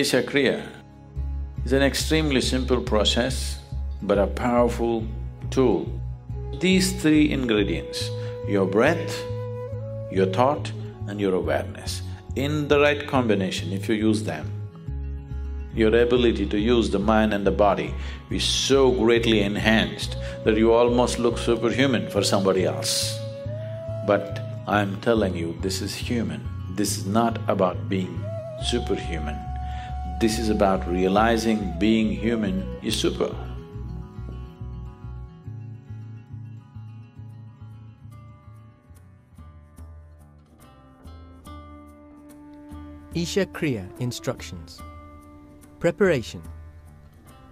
Isha Kriya is an extremely simple process but a powerful tool. These three ingredients, your breath, your thought and your awareness, in the right combination, if you use them, your ability to use the mind and the body is so greatly enhanced that you almost look superhuman for somebody else. But I'm telling you, this is human. This is not about being superhuman. This is about realizing being human is super. Isha Kriya Instructions Preparation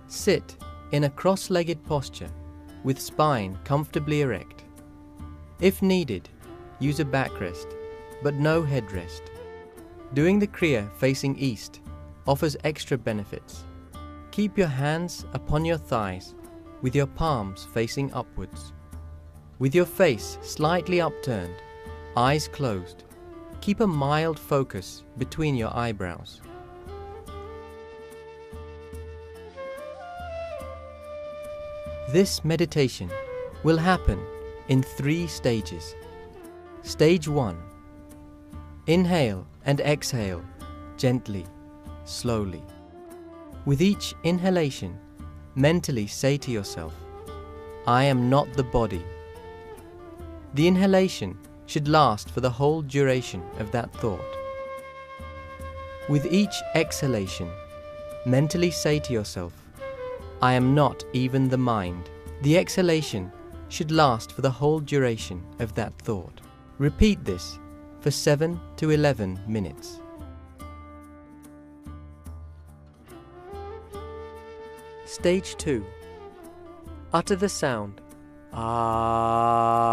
Sit in a cross-legged posture with spine comfortably erect. If needed, use a backrest, but no headrest. Doing the Kriya facing east offers extra benefits. Keep your hands upon your thighs with your palms facing upwards. With your face slightly upturned, eyes closed, keep a mild focus between your eyebrows. This meditation will happen in three stages. Stage 1 Inhale and exhale gently slowly. With each inhalation, mentally say to yourself, I am not the body. The inhalation should last for the whole duration of that thought. With each exhalation, mentally say to yourself, I am not even the mind. The exhalation should last for the whole duration of that thought. Repeat this for 7 to 11 minutes. Stage 2 Utter the sound Ah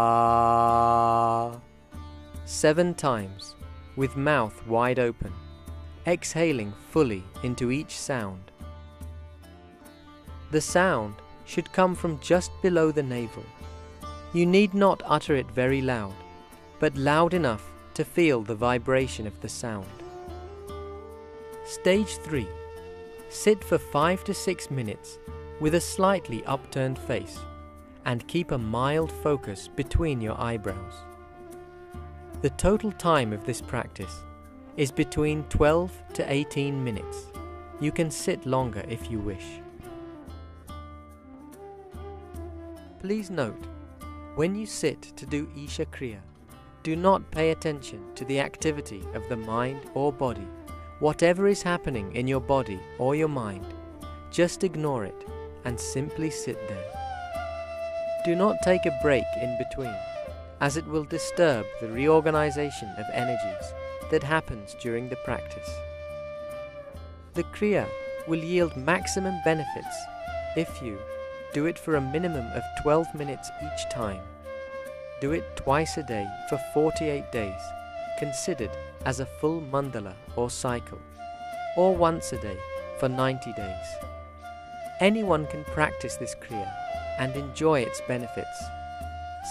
seven times with mouth wide open, exhaling fully into each sound. The sound should come from just below the navel. You need not utter it very loud, but loud enough to feel the vibration of the sound. Stage 3 Sit for 5 to 6 minutes with a slightly upturned face and keep a mild focus between your eyebrows. The total time of this practice is between 12 to 18 minutes. You can sit longer if you wish. Please note, when you sit to do Isha Kriya, do not pay attention to the activity of the mind or body Whatever is happening in your body or your mind, just ignore it and simply sit there. Do not take a break in between, as it will disturb the reorganization of energies that happens during the practice. The Kriya will yield maximum benefits if you do it for a minimum of 12 minutes each time. Do it twice a day for 48 days, considered as a full mandala or cycle, or once a day for 90 days. Anyone can practice this Kriya and enjoy its benefits.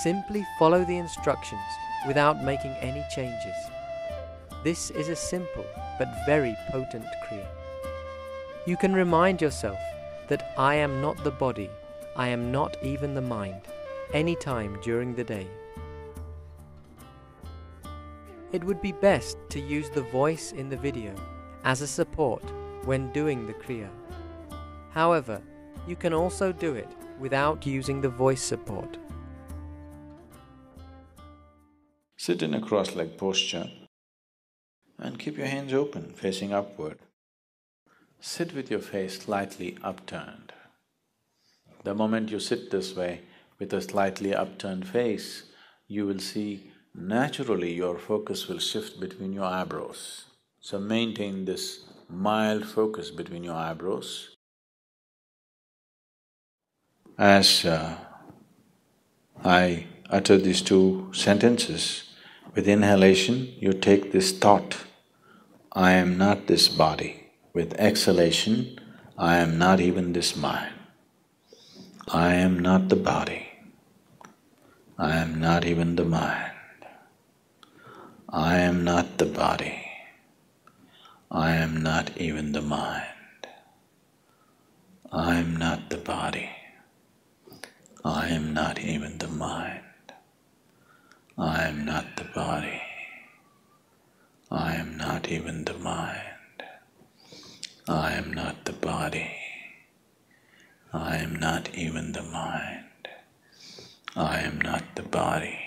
Simply follow the instructions without making any changes. This is a simple but very potent Kriya. You can remind yourself that I am not the body, I am not even the mind, any time during the day. It would be best to use the voice in the video as a support when doing the Kriya. However, you can also do it without using the voice support. Sit in a cross-legged posture and keep your hands open, facing upward. Sit with your face slightly upturned. The moment you sit this way with a slightly upturned face, you will see naturally your focus will shift between your eyebrows. So maintain this mild focus between your eyebrows. As uh, I utter these two sentences, with inhalation you take this thought, I am not this body. With exhalation, I am not even this mind. I am not the body. I am not even the mind. I am not the body. I am not even the mind. I am not the body. I am not even the mind. I am not the body. I am not even the mind. I am not the body. I am not even the mind. I am not the body.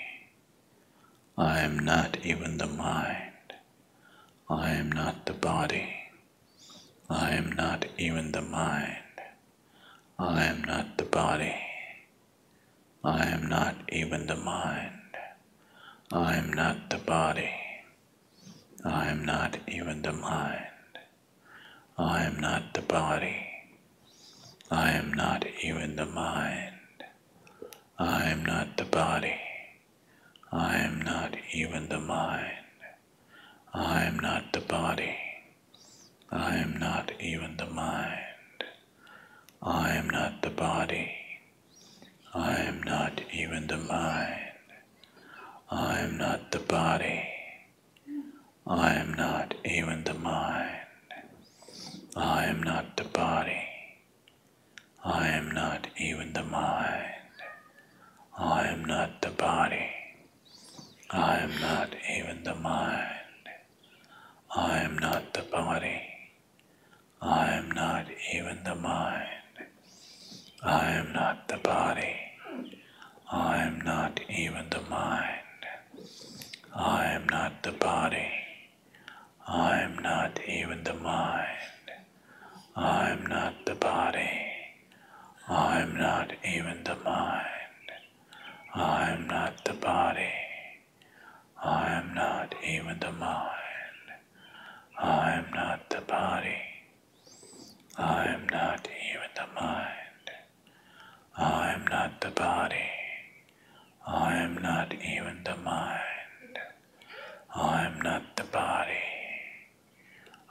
I am not even the mind. I am not the body. I am not even the mind. I am not the body. I am not even the mind. I am not the body. I am not even the mind. I am not the body. I am not even the mind. I am not the body. I am not even the mind. I am not the body. I am not even the mind. I am not the body. I am not even the mind. I am not the body. I am not even the mind. I am not the body. I am not even the mind. I am not the body. I am not even the mind. I am not the body. I am not even the mind. I am not the body. I am not even the mind. I am not the body. I am not even the mind. I am not the body. I am not even the mind. I am not the body. I am not even the mind. I am not the body. I am not even the mind. I am not the body. I am not even the mind. I am not the body.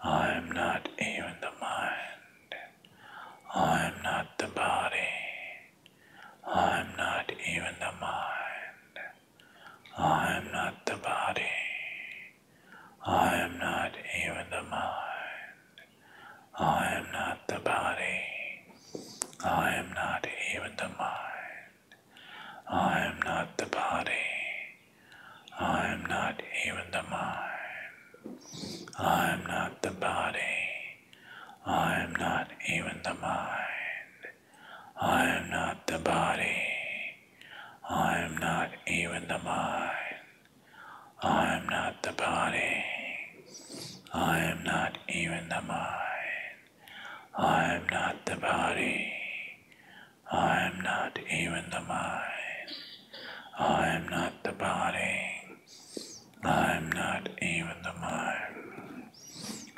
I am not even the mind. I am not the body. I am not even the mind. I am not the body. I am not even the mind. I am not the body. I am not even the mind. I am not the body. I am not even the mind. I am not the body. I am not even the mind. I am not the body. I am not even the mind. I am not the body. I am not even the mind. I am not the body. I am not even the mind. I am not the body. I am not even the mind.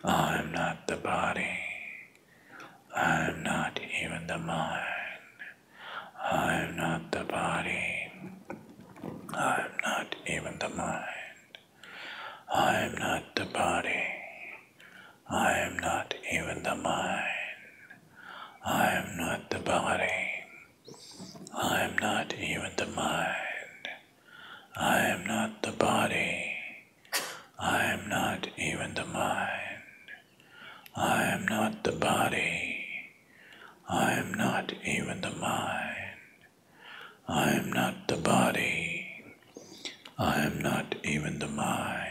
I am not the body. I am not even the mind. I am not the body. I am not even the mind. I am not the body. I am not even the mind. I am not the body. I am not even the mind. I am not the body. I am not even the mind. I am not the body. I am not even the mind. I am not the body. I am not even the mind.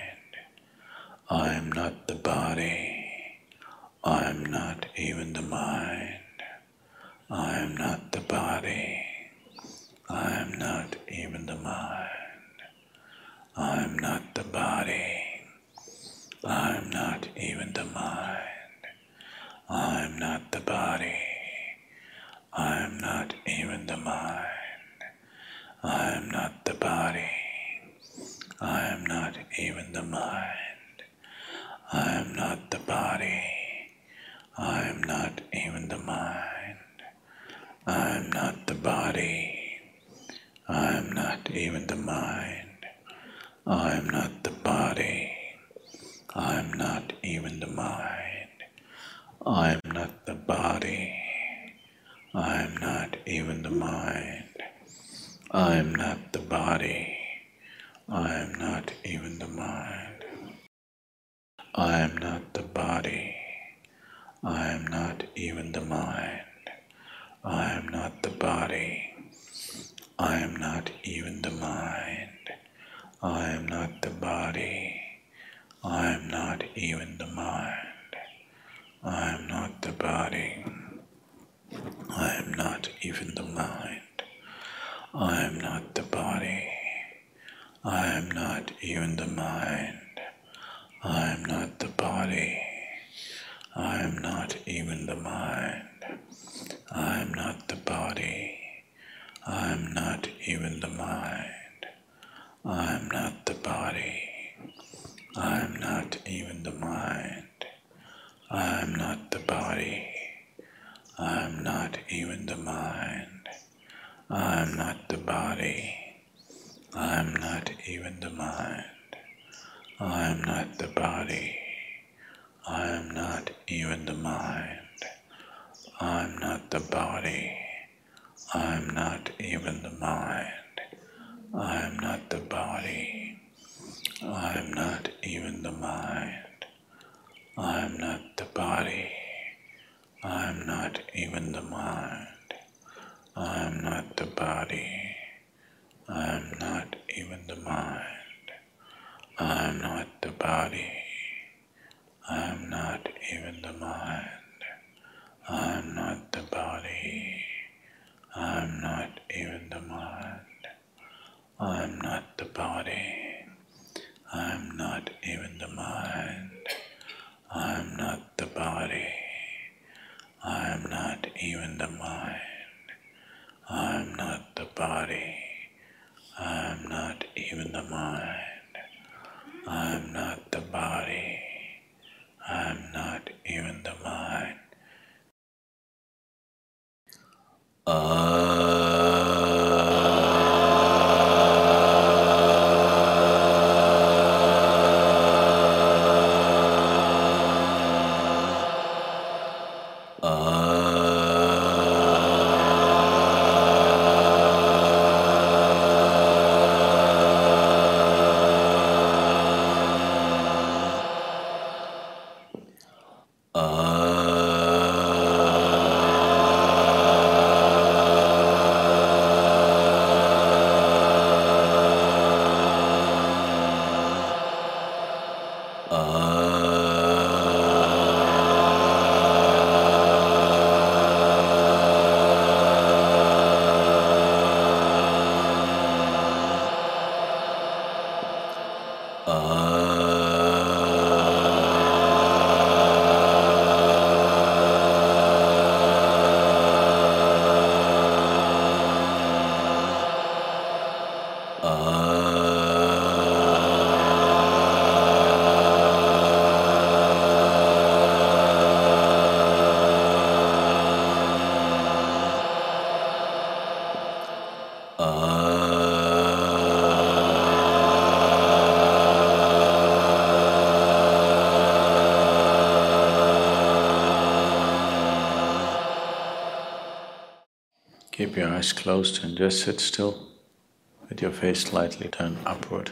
I am not the body. I am not even the mind. I am not the body. I am not even the mind. I am not the body. I am not even the mind. I am not the body. I am not even the mind. I am not the body. I am not even the mind. I am not the body. I am not even the mind. I am not the body. I am not even the mind. I am not the body. I am not even the mind. I am not the body. I am not even the mind. I am not the body. I am not even the mind. I am not the body. am not even the mind. I am not the body. I am not even the mind. I am not the body. I am not even the mind. I am not the body. I am not even the mind. I am not the body. I am not even the mind. I am not the body. I am not even the mind. I am not the body. I am not even the mind. I am not the body. I am not even the mind. I am not the body. I am not even the mind. I am not the body. I am not even the mind. I am not the body. I am not even the mind. I'm not the body. I'm not even the mind. I'm not the body. I'm not even the mind. I'm not the body. I'm not even the mind. I'm not the body. I'm not even the mind. I'm not the body. I'm not even the mind. I'm not the body. I'm not even the mind. I'm not the body. Keep your eyes closed and just sit still with your face slightly turned upward.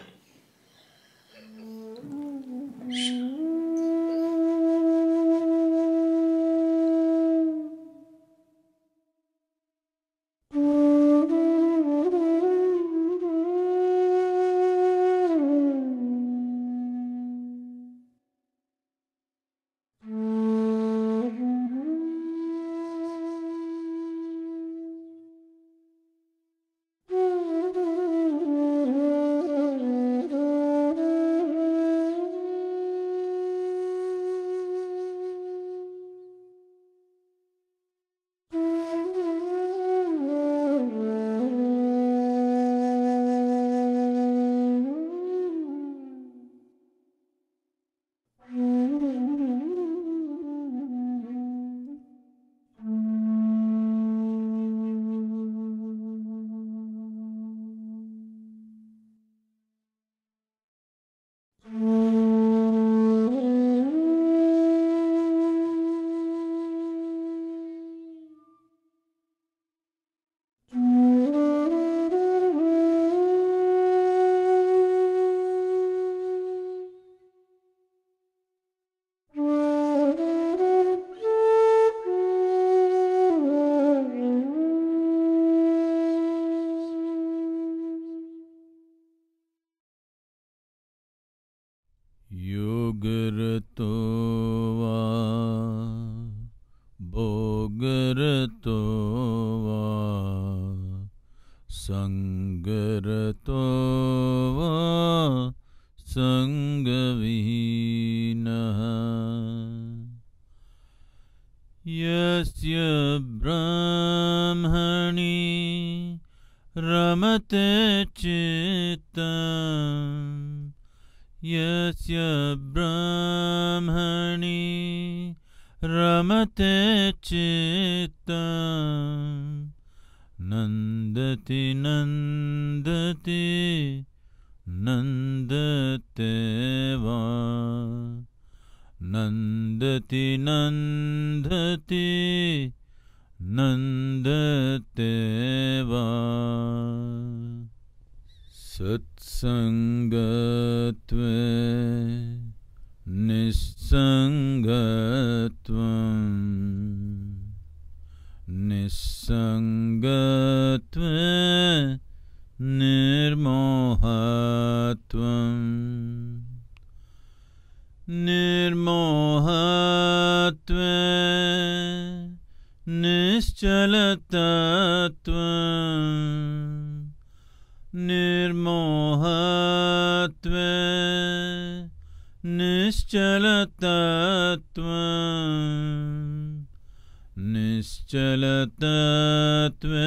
नन्दति नन्दति नन्दते नन्दति नन्दते वा सत्सङ्गत्वे निस्सङ्गत्वम् निस्सङ्गत्वे निर्मोहत्वम्। निर्मोहत्व निश्चलतत्वम् निश्चलतत्वे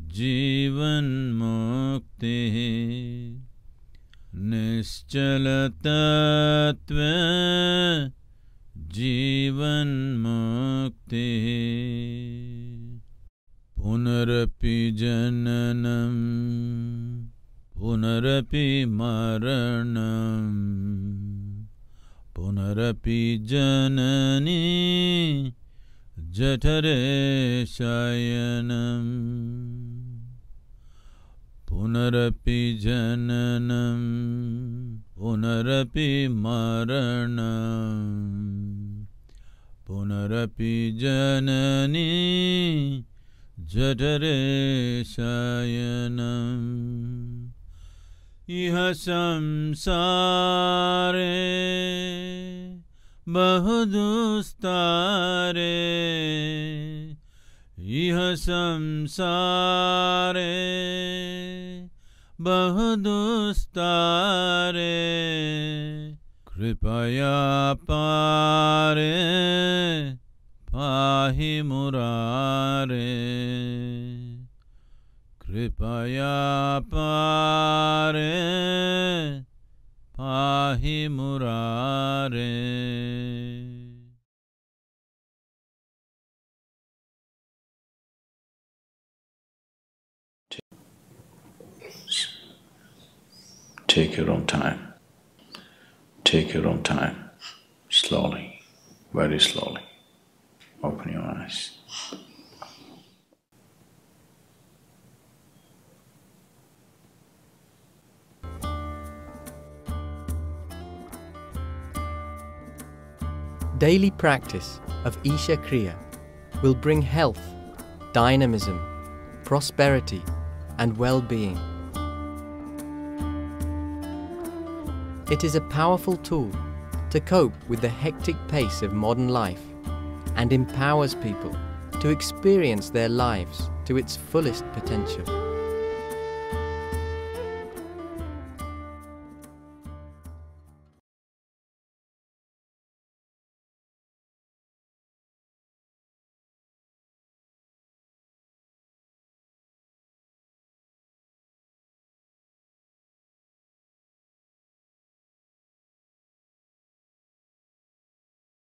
जीवन्मुक्तिः निश्चलतत्वे जीवन्मुक्तिः। पुनरपि जननम् पुनरपि मरणम् पुनरपि जननी जठरे शयनम् पुनरपि जननम् पुनरपि मरणम् पुनरपि जननी जठरे शयनम् इह संसारे बहुदुस्तारे इह संसारे बहुदुस्तारे कृपया पारे पाहि मुरारे। कृपया पारे पाहि मुरारे Take your own time. Take your own time. Slowly, very slowly. Open your eyes. Daily practice of Isha Kriya will bring health, dynamism, prosperity, and well being. It is a powerful tool to cope with the hectic pace of modern life and empowers people to experience their lives to its fullest potential.